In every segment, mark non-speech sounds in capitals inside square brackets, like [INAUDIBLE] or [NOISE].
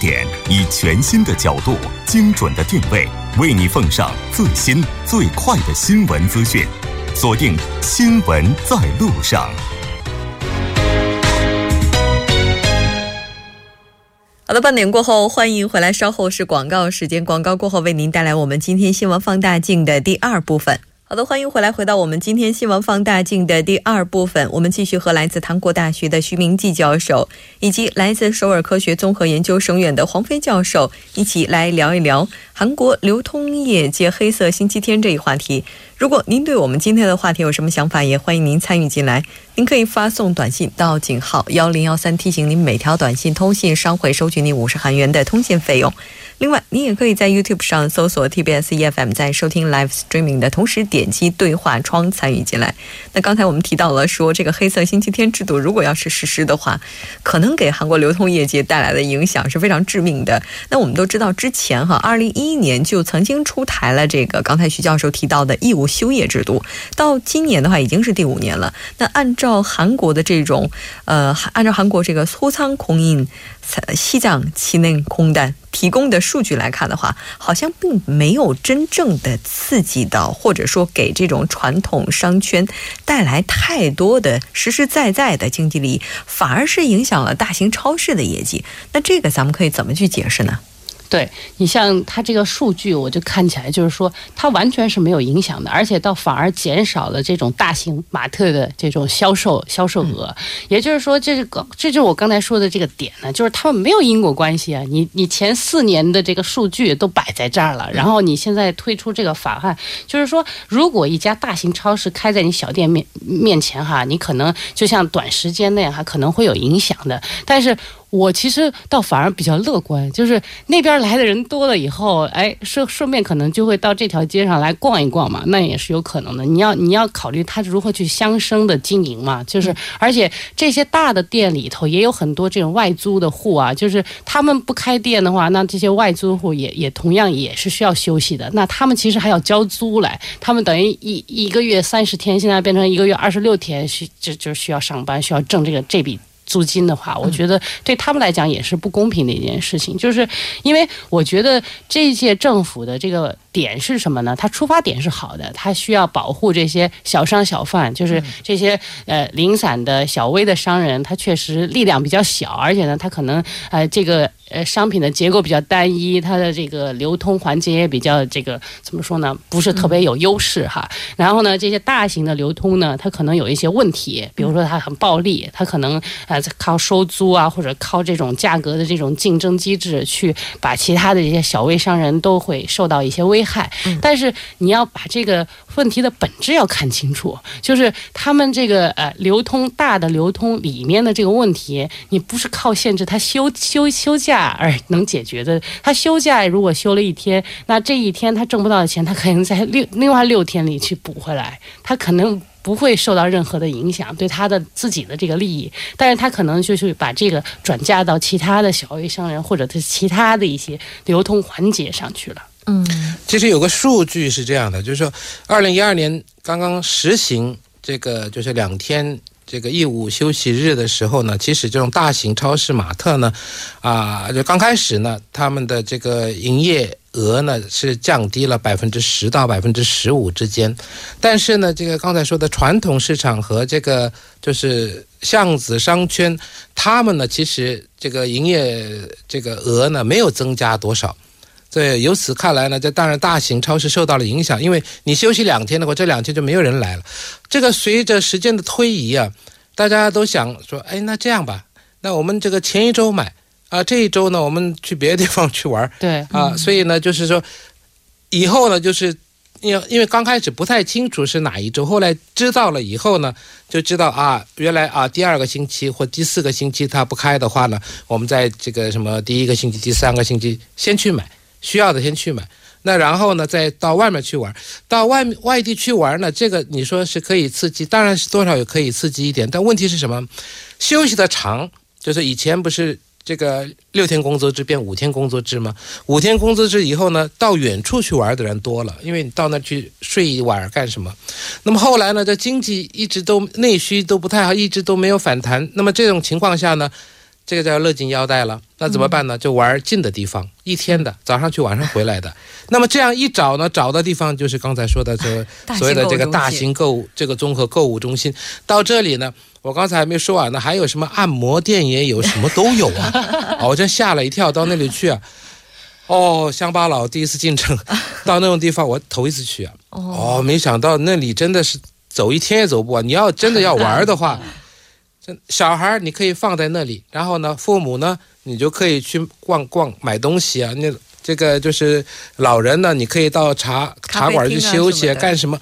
点，以全新的角度、精准的定位，为你奉上最新最快的新闻资讯。锁定《新闻在路上》。好的，半点过后，欢迎回来。稍后是广告时间，广告过后为您带来我们今天新闻放大镜的第二部分。好的，欢迎回来，回到我们今天新闻放大镜的第二部分。我们继续和来自韩国大学的徐明季教授，以及来自首尔科学综合研究生院的黄飞教授一起来聊一聊韩国流通业界黑色星期天这一话题。如果您对我们今天的话题有什么想法，也欢迎您参与进来。您可以发送短信到井号幺零幺三，提醒您每条短信通信商会收取您五十韩元的通信费用。另外，您也可以在 YouTube 上搜索 TBS EFM，在收听 Live Streaming 的同时点击对话窗参与进来。那刚才我们提到了说，这个黑色星期天制度如果要是实施的话，可能给韩国流通业界带来的影响是非常致命的。那我们都知道，之前哈，二零一一年就曾经出台了这个刚才徐教授提到的义务休业制度，到今年的话已经是第五年了。那按照韩国的这种，呃，按照韩国这个粗仓空印。西藏期内空单提供的数据来看的话，好像并没有真正的刺激到，或者说给这种传统商圈带来太多的实实在在的经济利益，反而是影响了大型超市的业绩。那这个咱们可以怎么去解释呢？对你像它这个数据，我就看起来就是说，它完全是没有影响的，而且倒反而减少了这种大型马特的这种销售销售额。也就是说，这个这就是我刚才说的这个点呢，就是他们没有因果关系啊。你你前四年的这个数据都摆在这儿了，然后你现在推出这个法案，就是说，如果一家大型超市开在你小店面面前哈，你可能就像短时间内哈可能会有影响的，但是。我其实倒反而比较乐观，就是那边来的人多了以后，哎，顺顺便可能就会到这条街上来逛一逛嘛，那也是有可能的。你要你要考虑他如何去相生的经营嘛，就是而且这些大的店里头也有很多这种外租的户啊，就是他们不开店的话，那这些外租户也也同样也是需要休息的，那他们其实还要交租来，他们等于一一个月三十天，现在变成一个月二十六天，需就就需要上班，需要挣这个这笔。租金的话，我觉得对他们来讲也是不公平的一件事情，就是因为我觉得这届政府的这个。点是什么呢？它出发点是好的，它需要保护这些小商小贩，就是这些呃零散的小微的商人，他确实力量比较小，而且呢，他可能呃这个呃商品的结构比较单一，它的这个流通环节也比较这个怎么说呢？不是特别有优势哈。然后呢，这些大型的流通呢，它可能有一些问题，比如说它很暴利，它可能呃靠收租啊，或者靠这种价格的这种竞争机制去把其他的这些小微商人都会受到一些危。危害，但是你要把这个问题的本质要看清楚，就是他们这个呃流通大的流通里面的这个问题，你不是靠限制他休休休假而能解决的。他休假如果休了一天，那这一天他挣不到的钱，他可能在六另外六天里去补回来，他可能不会受到任何的影响，对他的自己的这个利益，但是他可能就是把这个转嫁到其他的小微商人或者他其他的一些流通环节上去了。嗯，其实有个数据是这样的，就是说，二零一二年刚刚实行这个就是两天这个义务休息日的时候呢，其实这种大型超市马特呢，啊，就刚开始呢，他们的这个营业额呢是降低了百分之十到百分之十五之间，但是呢，这个刚才说的传统市场和这个就是巷子商圈，他们呢其实这个营业这个额呢没有增加多少。这由此看来呢，这当然大型超市受到了影响，因为你休息两天的话，这两天就没有人来了。这个随着时间的推移啊，大家都想说，哎，那这样吧，那我们这个前一周买啊，这一周呢，我们去别的地方去玩对啊，所以呢，就是说以后呢，就是因为因为刚开始不太清楚是哪一周，后来知道了以后呢，就知道啊，原来啊，第二个星期或第四个星期它不开的话呢，我们在这个什么第一个星期、第三个星期先去买。需要的先去买，那然后呢，再到外面去玩，到外外地去玩呢，这个你说是可以刺激，当然是多少也可以刺激一点，但问题是什么？休息的长，就是以前不是这个六天工作制变五天工作制吗？五天工作制以后呢，到远处去玩的人多了，因为你到那去睡一晚干什么？那么后来呢，这经济一直都内需都不太好，一直都没有反弹，那么这种情况下呢？这个叫勒紧腰带了。那怎么办呢？就玩近的地方，一天的，早上去，晚上回来的。[LAUGHS] 那么这样一找呢，找的地方就是刚才说的这所谓的这个大型购物这个综合购物中心。到这里呢，我刚才还没说完呢，还有什么按摩店也有，什么都有啊！[LAUGHS] 哦，我真吓了一跳，到那里去啊。哦，乡巴佬第一次进城，[LAUGHS] 到那种地方我头一次去啊。哦，没想到那里真的是走一天也走不完。你要真的要玩的话，这小孩你可以放在那里，然后呢，父母呢？你就可以去逛逛买东西啊，那这个就是老人呢，你可以到茶茶馆去休息啊干什么？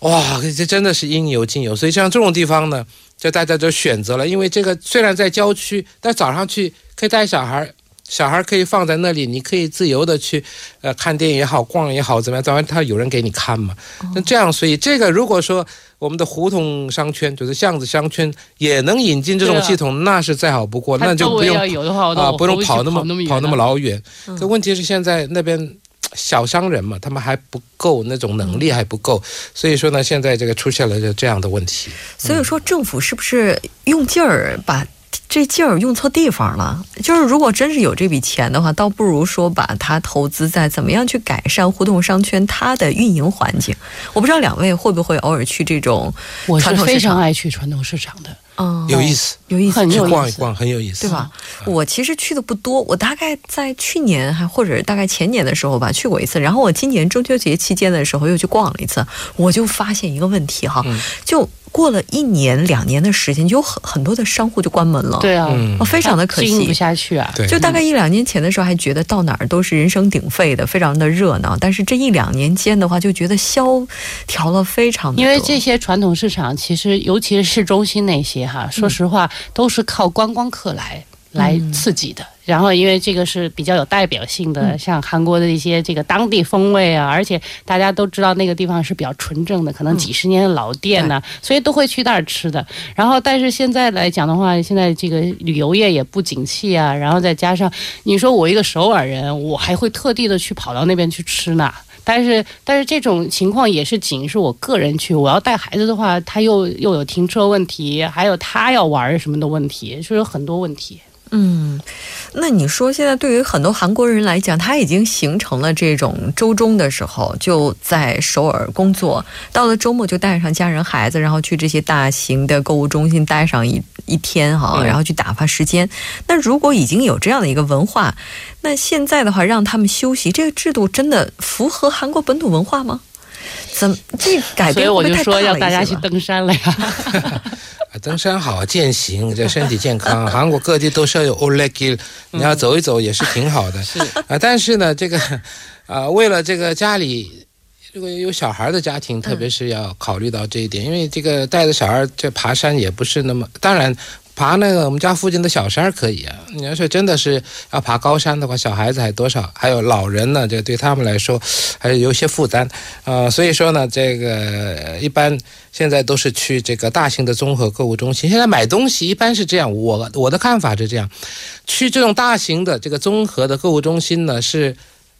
哇，这真的是应有尽有。所以像这种地方呢，就大家就选择了，因为这个虽然在郊区，但早上去可以带小孩，小孩可以放在那里，你可以自由的去呃看电影也好，逛也好，怎么样？早上他有人给你看嘛。那这样，所以这个如果说。我们的胡同商圈，就是巷子商圈，也能引进这种系统，那是再好不过，那就不用啊，不用跑那么跑那么老远。可问题是现在那边小商人嘛，他们还不够那种能力，还不够，所以说呢，现在这个出现了这样的问题。所以说，政府是不是用劲儿把？这劲儿用错地方了，就是如果真是有这笔钱的话，倒不如说把它投资在怎么样去改善互动商圈它的运营环境。我不知道两位会不会偶尔去这种我是非常爱去传统市场的。嗯，有意思，有意思，去逛一逛很有意思，对吧？我其实去的不多，我大概在去年还或者大概前年的时候吧去过一次，然后我今年中秋节期间的时候又去逛了一次，我就发现一个问题哈，就过了一年两年的时间，就有很很多的商户就关门了，对啊，非常的可惜，经营不下去啊。就大概一两年前的时候还觉得到哪儿都是人声鼎沸的，非常的热闹，但是这一两年间的话，就觉得萧条了非常的。因为这些传统市场其实尤其是市中心那些哈，说实话。都是靠观光客来来刺激的，然后因为这个是比较有代表性的，像韩国的一些这个当地风味啊，而且大家都知道那个地方是比较纯正的，可能几十年的老店呢，所以都会去那儿吃的。然后，但是现在来讲的话，现在这个旅游业也不景气啊，然后再加上你说我一个首尔人，我还会特地的去跑到那边去吃呢。但是，但是这种情况也是仅是我个人去。我要带孩子的话，他又又有停车问题，还有他要玩什么的问题，就有很多问题。嗯，那你说现在对于很多韩国人来讲，他已经形成了这种周中的时候就在首尔工作，到了周末就带上家人孩子，然后去这些大型的购物中心待上一一天哈，然后去打发时间。那如果已经有这样的一个文化，那现在的话让他们休息，这个制度真的符合韩国本土文化吗？怎么这改变所以我就说要大家去登山了呀。[LAUGHS] 登山好，健行，这身体健康。[LAUGHS] 韩国各地都设有 Oleg，你要走一走也是挺好的。是啊，但是呢，这个 [LAUGHS] 啊，为了这个家里如果有小孩的家庭，特别是要考虑到这一点，因为这个带着小孩这爬山也不是那么当然。爬那个我们家附近的小山可以啊，你要是真的是要爬高山的话，小孩子还多少，还有老人呢，这对他们来说还是有些负担啊。所以说呢，这个一般现在都是去这个大型的综合购物中心。现在买东西一般是这样，我我的看法是这样，去这种大型的这个综合的购物中心呢，是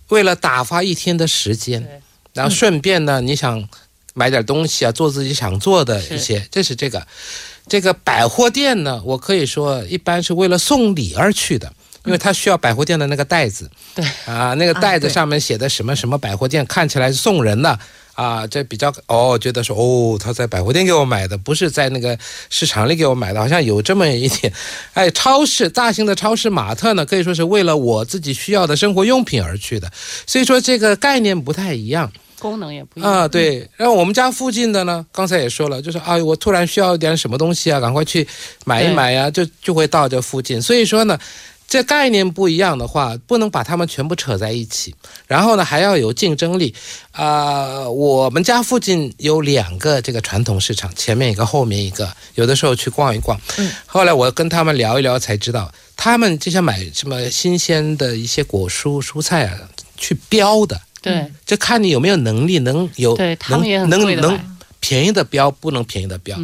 为了打发一天的时间，然后顺便呢，你想买点东西啊，做自己想做的一些，这是这个。这个百货店呢，我可以说一般是为了送礼而去的，因为他需要百货店的那个袋子。对啊，那个袋子上面写的什么什么百货店，看起来是送人的啊，这比较哦，觉得说哦，他在百货店给我买的，不是在那个市场里给我买的，好像有这么一点。哎，超市大型的超市马特呢，可以说是为了我自己需要的生活用品而去的，所以说这个概念不太一样。功能也不一样啊，对。然后我们家附近的呢，刚才也说了，就是啊，我突然需要一点什么东西啊，赶快去买一买呀，就就会到这附近。所以说呢，这概念不一样的话，不能把它们全部扯在一起。然后呢，还要有竞争力啊。我们家附近有两个这个传统市场，前面一个，后面一个。有的时候去逛一逛，嗯。后来我跟他们聊一聊，才知道他们就像买什么新鲜的一些果蔬蔬菜啊，去标的。对，就看你有没有能力，能有能能能便宜的标，不能便宜的标。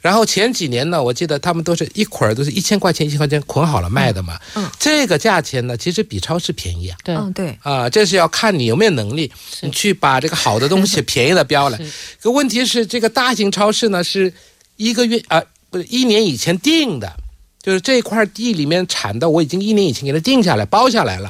然后前几年呢，我记得他们都是一捆儿都是一千块钱，一千块钱捆好了卖的嘛。嗯，这个价钱呢，其实比超市便宜啊。对，嗯对。啊，这是要看你有没有能力，你去把这个好的东西便宜的 [LAUGHS] 标了。可问题是，这个大型超市呢，是一个月啊，不是一年以前定的。就是这块地里面产的，我已经一年以前给它定下来包下来了，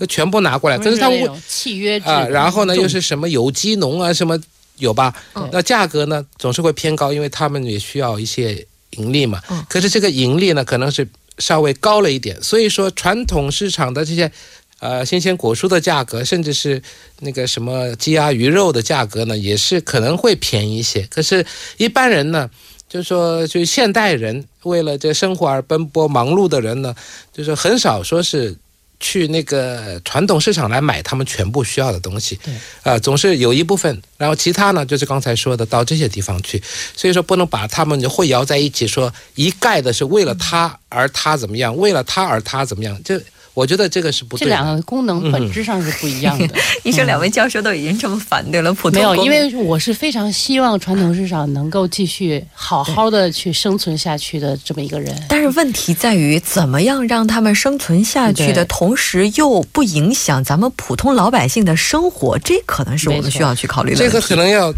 就全部拿过来。可是他们那种契约制然后呢又是什么有机农啊什么有吧？那价格呢总是会偏高，因为他们也需要一些盈利嘛。嗯可是这个盈利呢可能是稍微高了一点，所以说传统市场的这些。呃，新鲜果蔬的价格，甚至是那个什么鸡鸭鱼肉的价格呢，也是可能会便宜一些。可是，一般人呢，就是说，就现代人为了这生活而奔波忙碌的人呢，就是很少说是去那个传统市场来买他们全部需要的东西。对，啊、总是有一部分，然后其他呢，就是刚才说的到这些地方去。所以说，不能把他们混淆在一起，说一概的是为了他而他怎么样，为了他而他怎么样。这我觉得这个是不这对的。两个功能本质上是不一样的。[LAUGHS] 你说两位教授都已经这么反对了，普通没有，因为我是非常希望传统市场能够继续好好的去生存下去的这么一个人。但是问题在于，怎么样让他们生存下去的同时，又不影响咱们普通老百姓的生活，这可能是我们需要去考虑的这问题。个可能要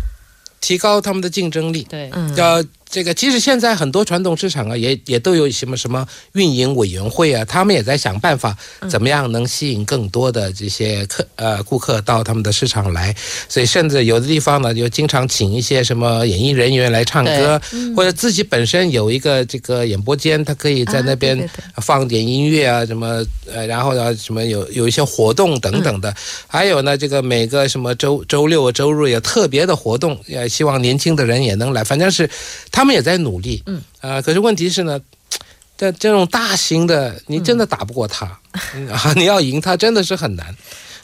提高他们的竞争力。对，嗯，要这个，其实现在很多传统市场啊，也也都有什么什么运营委员会啊，他们也在想办法，怎么样能吸引更多的这些客呃顾客到他们的市场来。所以，甚至有的地方呢，就经常请一些什么演艺人员来唱歌，或者自己本身有一个这个演播间，他可以在那边放点音乐啊，什么呃，然后呢，什么有有一些活动等等的，还有呢，这个每个什么周周六、周日有特别的活动，也希望年轻的人也能来，反正是他们也在努力，嗯，啊、可是问题是呢。[TSK] 这这种大型的，你真的打不过他，嗯 [LAUGHS] 啊，你要赢他真的是很难。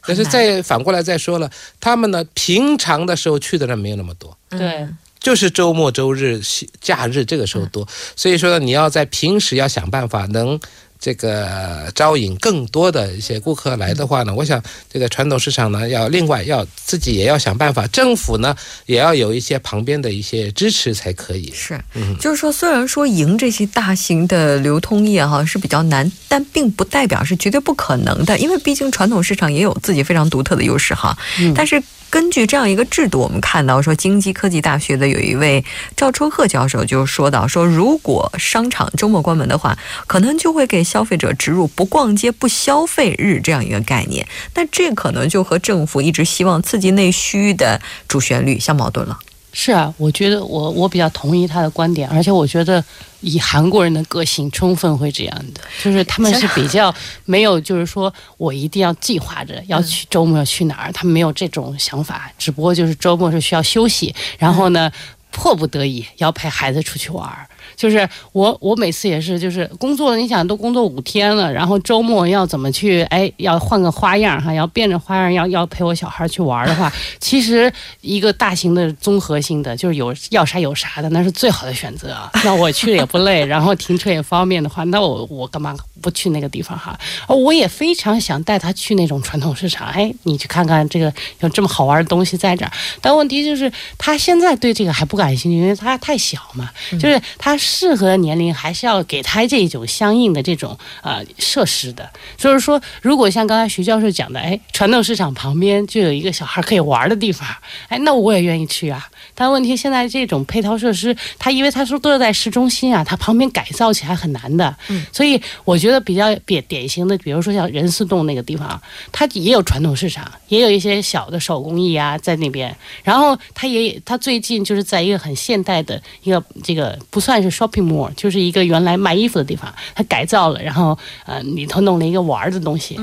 可是再反过来再说了，他们呢，平常的时候去的人没有那么多，对，就是周末、周日、假日这个时候多，所以说呢，你要在平时要想办法能这个招引更多的一些顾客来的话呢，我想这个传统市场呢，要另外要自己也要想办法，政府呢也要有一些旁边的一些支持才可以。是，嗯就是说，虽然说赢这些大型的流通业哈是比较难，但并不代表是绝对不可能的，因为毕竟传统市场也有自己非常独特的优势哈。嗯但是根据这样一个制度，我们看到说，经济科技大学的有一位赵春鹤教授就说到说，如果商场周末关门的话，可能就会给消费者植入“不逛街不消费日”这样一个概念，那这可能就和政府一直希望刺激内需的主旋律相矛盾了。是啊，我觉得我我比较同意他的观点，而且我觉得以韩国人的个性，充分会这样的，就是他们是比较没有，就是说我一定要计划着要去周末要去哪儿，他们没有这种想法，只不过就是周末是需要休息，然后呢，迫不得已要陪孩子出去玩儿。就是我，我每次也是，就是工作，你想都工作五天了，然后周末要怎么去？哎，要换个花样哈，要变着花样，要要陪我小孩去玩的话，[LAUGHS] 其实一个大型的综合性的，就是有要啥有啥的，那是最好的选择。那我去也不累，然后停车也方便的话，那我我干嘛不去那个地方哈？我也非常想带他去那种传统市场，哎，你去看看这个有这么好玩的东西在这儿。但问题就是他现在对这个还不敢感兴趣，因为他太小嘛，就是他适合年龄还是要给他这种相应的这种呃设施的。所以说，如果像刚才徐教授讲的，哎，传统市场旁边就有一个小孩可以玩的地方，哎，那我也愿意去啊。但问题现在这种配套设施，它因为它说都是在市中心啊，它旁边改造起来很难的。嗯，所以我觉得比较典典型的，比如说像仁寺洞那个地方，它也有传统市场，也有一些小的手工艺啊在那边。然后它也它最近就是在一个很现代的一个这个不算是 shopping mall，就是一个原来卖衣服的地方，它改造了，然后呃里头弄了一个玩儿的东西，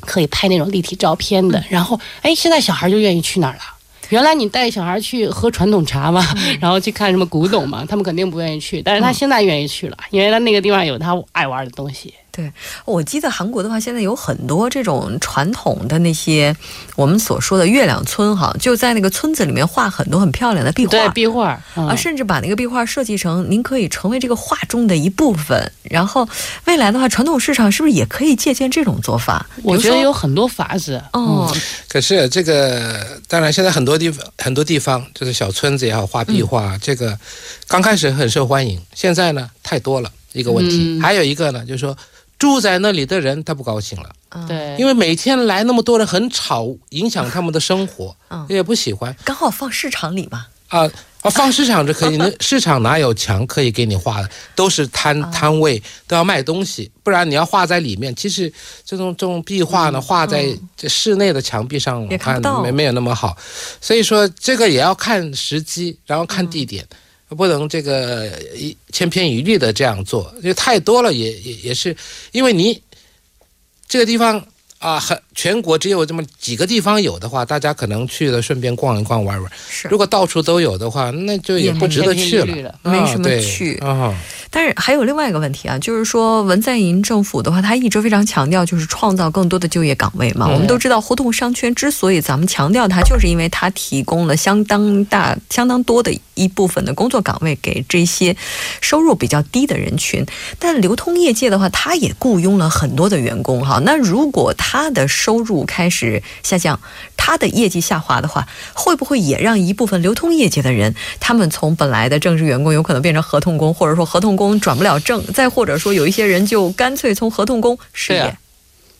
可以拍那种立体照片的。然后哎，现在小孩就愿意去那儿了。原来你带小孩去喝传统茶嘛，[LAUGHS] 然后去看什么古董嘛，他们肯定不愿意去，但是他现在愿意去了，因为他那个地方有他爱玩的东西。我记得韩国的话，现在有很多这种传统的那些我们所说的月亮村哈，就在那个村子里面画很多很漂亮的壁画。对，壁画嗯啊，甚至把那个壁画设计成您可以成为这个画中的一部分。然后未来的话，传统市场是不是也可以借鉴这种做法？我觉得有很多法子。哦，嗯可是这个，当然现在很多地方很多地方就是小村子也好，画壁画，这个刚开始很受欢迎，现在呢太多了一个问题，嗯还有一个呢就是说住在那里的人他不高兴了，嗯，对，因为每天来那么多人很吵，影响他们的生活，嗯也不喜欢刚好放市场里嘛。啊。[LAUGHS] 啊，放市场就可以，[LAUGHS] 那市场哪有墙可以给你画的？都是摊摊位，都要卖东西，不然你要画在里面。其实这种这种壁画呢，画在这室内的墙壁上，我看没没有那么好。所以说这个也要看时机，然后看地点，不能这个一千篇一律的这样做，因为太多了也也也是，因为你这个地方。啊，很全国只有这么几个地方有的话，大家可能去了顺便逛一逛玩玩。是，如果到处都有的话，那就也不值得去了，没什么去。啊，但是还有另外一个问题啊，就是说文在寅政府的话，他一直非常强调就是创造更多的就业岗位嘛。我们都知道，胡同商圈之所以咱们强调它，就是因为它提供了相当大、相当多的一部分的工作岗位给这些收入比较低的人群。但流通业界的话，它也雇佣了很多的员工哈。那如果他他的收入开始下降，它的业绩下滑的话，会不会也让一部分流通业界的人，他们从本来的正式员工有可能变成合同工，或者说合同工工转不了正，再或者说有一些人就干脆从合同工失业？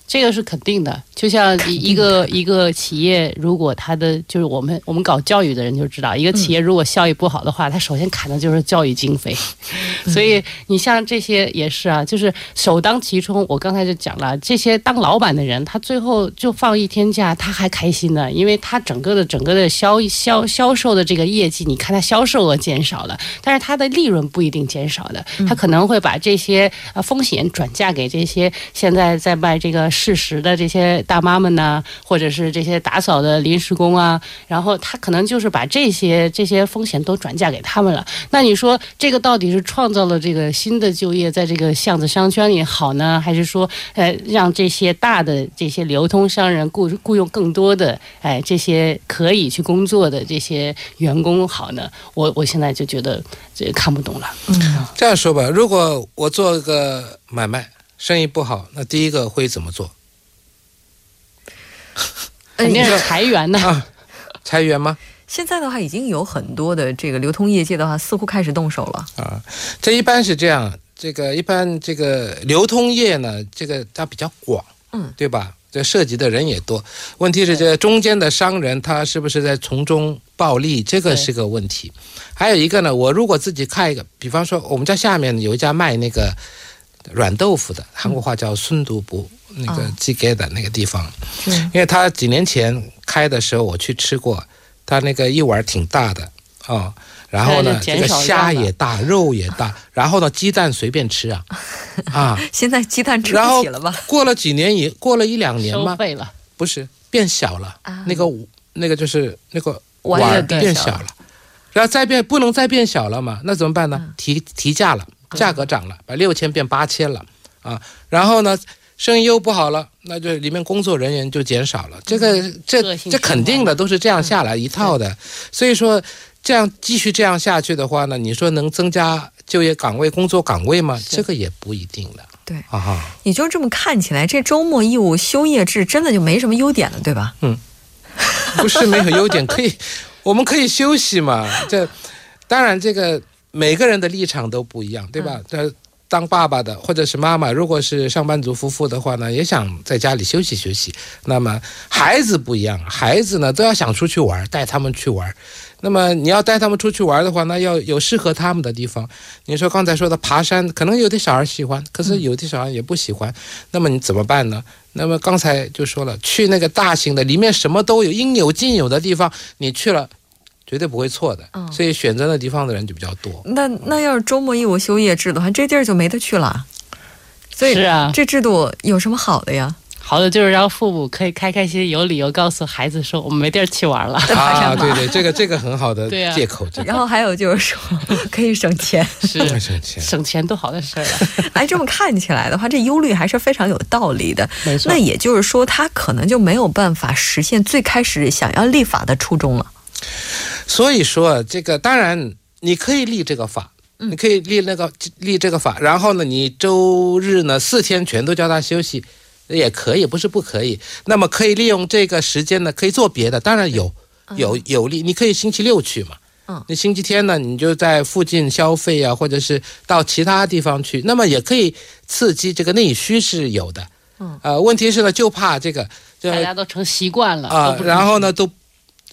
这个是肯定的，就像一个一个企业，如果它的就是我们我们搞教育的人就知道，一个企业如果效益不好的话，它首先砍的就是教育经费。所以你像这些也是啊，就是首当其冲。我刚才就讲了，这些当老板的人，他最后就放一天假，他还开心呢，因为他整个的整个的销销销售的这个业绩，你看他销售额减少了，但是他的利润不一定减少的，他可能会把这些呃风险转嫁给这些现在在卖这个。事实的这些大妈们呢，或者是这些打扫的临时工啊，然后他可能就是把这些这些风险都转嫁给他们了。那你说这个到底是创造了这个新的就业，在这个巷子商圈里好呢，还是说呃让这些大的这些流通商人雇雇佣更多的哎这些可以去工作的这些员工好呢？我我现在就觉得这看不懂了。嗯，这样说吧，如果我做个买卖。生意不好，那第一个会怎么做？[LAUGHS] 肯定是裁员呢。[LAUGHS] 裁员吗？现在的话，已经有很多的这个流通业界的话，似乎开始动手了。啊，这一般是这样。这个一般这个流通业呢，这个它比较广，嗯，对吧？这涉及的人也多。问题是这中间的商人他是不是在从中暴利？这个是个问题。还有一个呢，我如果自己开一个，比方说我们家下面有一家卖那个。软豆腐的韩国话叫孙独部，那个鸡给的那个地方，因为他几年前开的时候我去吃过，他那个一碗挺大的啊，然后呢这个虾也大，肉也大，然后呢鸡蛋随便吃啊 [LAUGHS] 啊，现在鸡蛋吃不起了吧？过了几年，也过了一两年嘛，了，不是变小了，那个那个就是那个碗变小了，然后再变不能再变小了嘛？那怎么办呢？提提价了。价格涨了，把六千变八千了，啊，然后呢，生意又不好了，那就里面工作人员就减少了。这个这这肯定的都是这样下来一套的，所以说这样继续这样下去的话呢，你说能增加就业岗位、工作岗位吗？这个也不一定的。对，啊，也就这么看起来，这周末义务休业制真的就没什么优点了，对吧？嗯，不是没有优点，可以，我们可以休息嘛。这当然这个。每个人的立场都不一样，对吧？这当爸爸的或者是妈妈，如果是上班族夫妇的话呢，也想在家里休息休息。那么孩子不一样，孩子呢都要想出去玩，带他们去玩。那么你要带他们出去玩的话，那要有适合他们的地方。你说刚才说的爬山，可能有的小孩喜欢，可是有的小孩也不喜欢。那么你怎么办呢？那么刚才就说了，去那个大型的，里面什么都有，应有尽有的地方，你去了。绝对不会错的，所以选择那地方的人就比较多。那那要是周末义务休业制的话，这地儿就没得去了。所以是啊，这制度有什么好的呀？好的就是让父母可以开开心心、有理由告诉孩子说：“我们没地儿去玩了。”啊，[LAUGHS] 对对，这个这个很好的借口。然后还有就是说，可以省钱，是 [LAUGHS] 省钱，省钱多好的事儿啊！[LAUGHS] 哎，这么看起来的话，这忧虑还是非常有道理的。没错，那也就是说，他可能就没有办法实现最开始想要立法的初衷了。所以说，这个当然你可以立这个法，你可以立那个立这个法，然后呢，你周日呢四天全都叫他休息，也可以，不是不可以。那么可以利用这个时间呢，可以做别的，当然有有有利，你可以星期六去嘛，嗯，你星期天呢，你就在附近消费啊，或者是到其他地方去，那么也可以刺激这个内需是有的，嗯，呃，问题是呢，就怕这个大家都成习惯了。啊，然后呢都。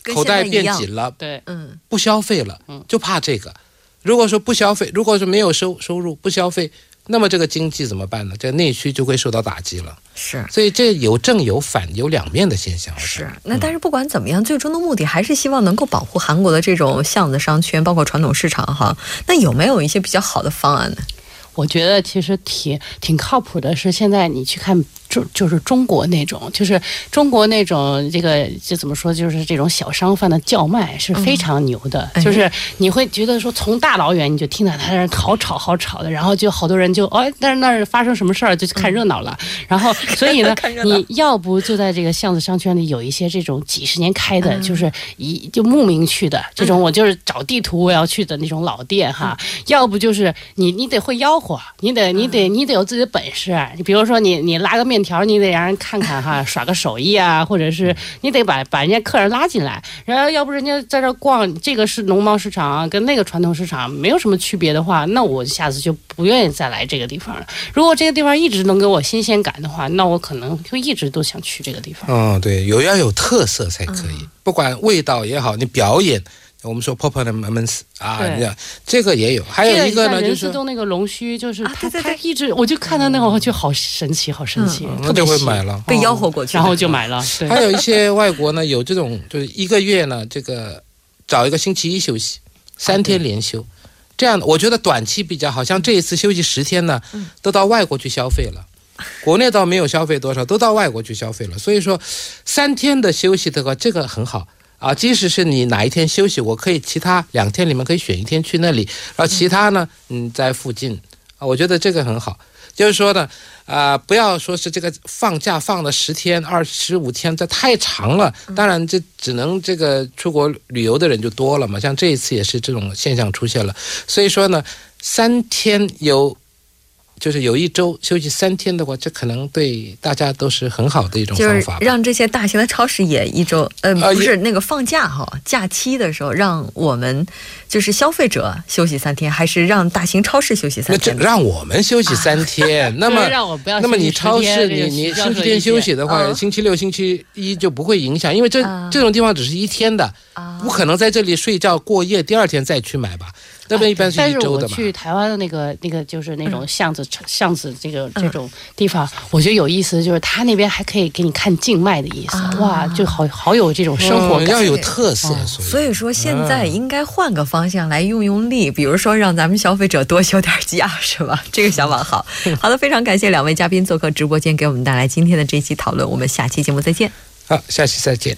跟口袋变紧了，对，嗯，不消费了嗯，就怕这个。如果说不消费，如果说没有收收入不消费，那么这个经济怎么办呢？这个内需就会受到打击了。是。所以这有正有反，有两面的现象。是，那但是不管怎么样，最终的目的还是希望能够保护韩国的这种巷子商圈，包括传统市场哈。那有没有一些比较好的方案呢？我觉得其实挺挺靠谱的，是现在你去看就就是中国那种，就是中国那种这个就怎么说，就是这种小商贩的叫卖是非常牛的，嗯就是你会觉得说从大老远你就听到他那好吵好吵的，然后就好多人就哦，但是那儿发生什么事儿就去看热闹了，然后所以呢 [LAUGHS] 你要不就在这个巷子商圈里有一些这种几十年开的，嗯。就是一就慕名去的这种，我就是找地图我要去的那种老店哈，要不就是你你得会吆喝，你得你得你得有自己的本事。你比如说你你拉个面条，你得让人看看哈，耍个手艺啊，或者是你得把把人家客人拉进来。然后要不人家在这儿逛，这个是农贸市场啊，跟那个传统市场没有什么区别的话，那我下次就不愿意再来这个地方了。如果这个地方一直能给我新鲜感的话，那我可能就一直都想去这个地方。嗯，对，有要有特色才可以，不管味道也好，你表演，我们说 performance 啊，对你看这个也有，还有一个呢，就是说人自动那个龙须，就是啊他对对对他一直我就看到那个我就好神奇，好神奇，他就会特别喜买了。被吆喝过去，然后就买了。对，还有一些外国呢，有这种就是一个月呢，这个找一个星期一休息，三天连休，这样的我觉得短期比较好。像这一次休息十天呢，都到外国去消费了。国内倒没有消费多少，都到外国去消费了。所以说，三天的休息的话，这个很好啊。即使是你哪一天休息，我可以其他两天里面可以选一天去那里，然后其他呢，嗯，在附近啊，我觉得这个很好。就是说呢，啊、不要说是这个放假放了十天、二十五天，这太长了。当然，这只能这个出国旅游的人就多了嘛。像这一次也是这种现象出现了。所以说呢，三天有，就是有一周休息三天的话，这可能对大家都是很好的一种就是方法吧。让这些大型的超市也一周，呃，呃不是那个放假哈，假期的时候让我们就是消费者休息三天，还是让大型超市休息那这三天呢？让我们休息三天，那么让我不要那么你超市你你星期天休息的话，嗯星期六、星期一就不会影响，因为这、啊这种地方只是一天的，啊不可能在这里睡觉过夜，第二天再去买吧。那边一般是但是我一周的嘛。去台湾的那个那个就是那嗯种巷子、巷子这个这种地方，我觉得有意思，就是他那边还可以给你看静脉的意思，啊哇，就好好有这种生活要有特色，嗯所以所以说现在应该换个方向来用用力，比如说让咱们消费者多休点假，是吧？这个想法好。好的，非常感谢两位嘉宾做客直播间，给我们带来今天的这期讨论。我们下期节目再见。好，下期再见。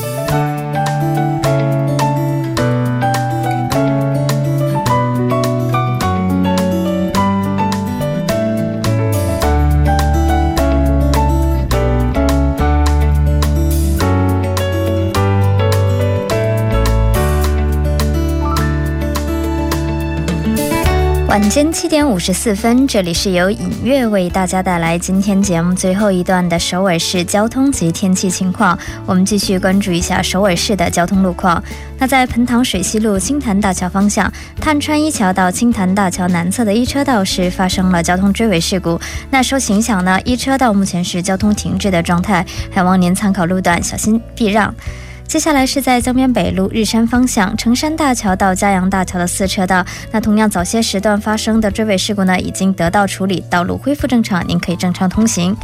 晚间七点五十四分，这里是由影月为大家带来今天节目最后一段的首尔市交通及天气情况。我们继续关注一下首尔市的交通路况。那在盆塘水西路青潭大桥方向，探川一桥到青潭大桥南侧的一车道是发生了交通追尾事故。那受影响呢，一车道目前是交通停滞的状态，还望您参考路段小心避让。接下来是在江边北路日山方向城山大桥到嘉阳大桥的四车道，那同样早些时段发生的追尾事故呢，已经得到处理，道路恢复正常，您可以正常通行。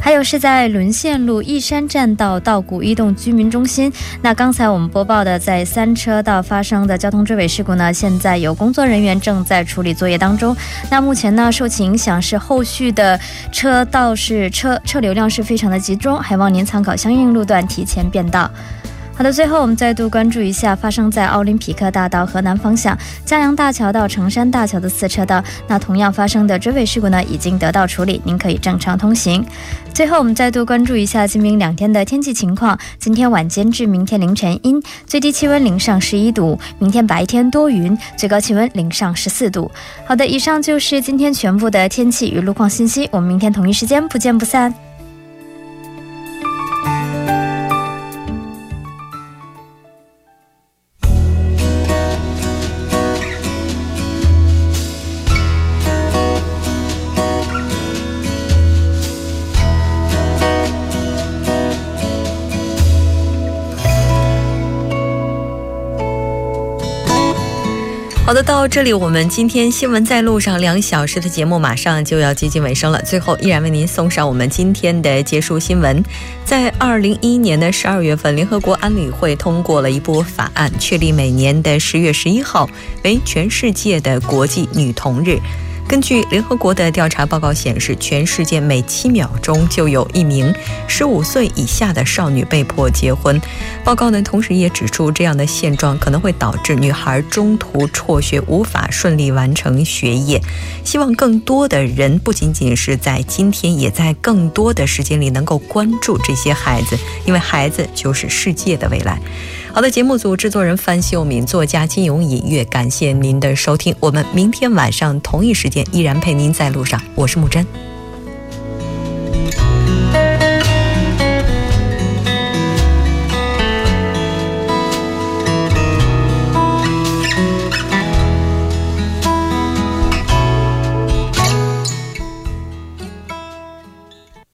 还有是在沦陷路义山站到稻谷移动居民中心，那刚才我们播报的在三车道发生的交通追尾事故呢，现在有工作人员正在处理作业当中。那目前呢，受其影响是后续的车道是车车流量是非常的集中，还望您参考相应路段提前变道。好的，最后我们再度关注一下发生在奥林匹克大道河南方向嘉阳大桥到城山大桥的四车道，那同样发生的追尾事故呢，已经得到处理，您可以正常通行。最后我们再度关注一下今明两天的天气情况，今天晚间至明天凌晨阴，最低气温零上十一度；明天白天多云，最高气温零上十四度。好的，以上就是今天全部的天气与路况信息，我们明天同一时间不见不散。到这里我们今天新闻在路上两小时的节目马上就要接近尾声了。最后，依然为您送上我们今天的结束新闻。在二零一一年的十二月份，联合国安理会通过了一部法案，确立每年的十月十一号为全世界的国际女童日。根据联合国的调查报告显示，全世界每七秒钟就有一名十五岁以下的少女被迫结婚。报告呢，同时也指出，这样的现状可能会导致女孩中途辍学，无法顺利完成学业。希望更多的人，不仅仅是在今天，也在更多的时间里能够关注这些孩子，因为孩子就是世界的未来。好的，节目组制作人范秀敏，作家金永隐悦，感谢您的收听。我们明天晚上同一时间依然陪您在路上，我是木真。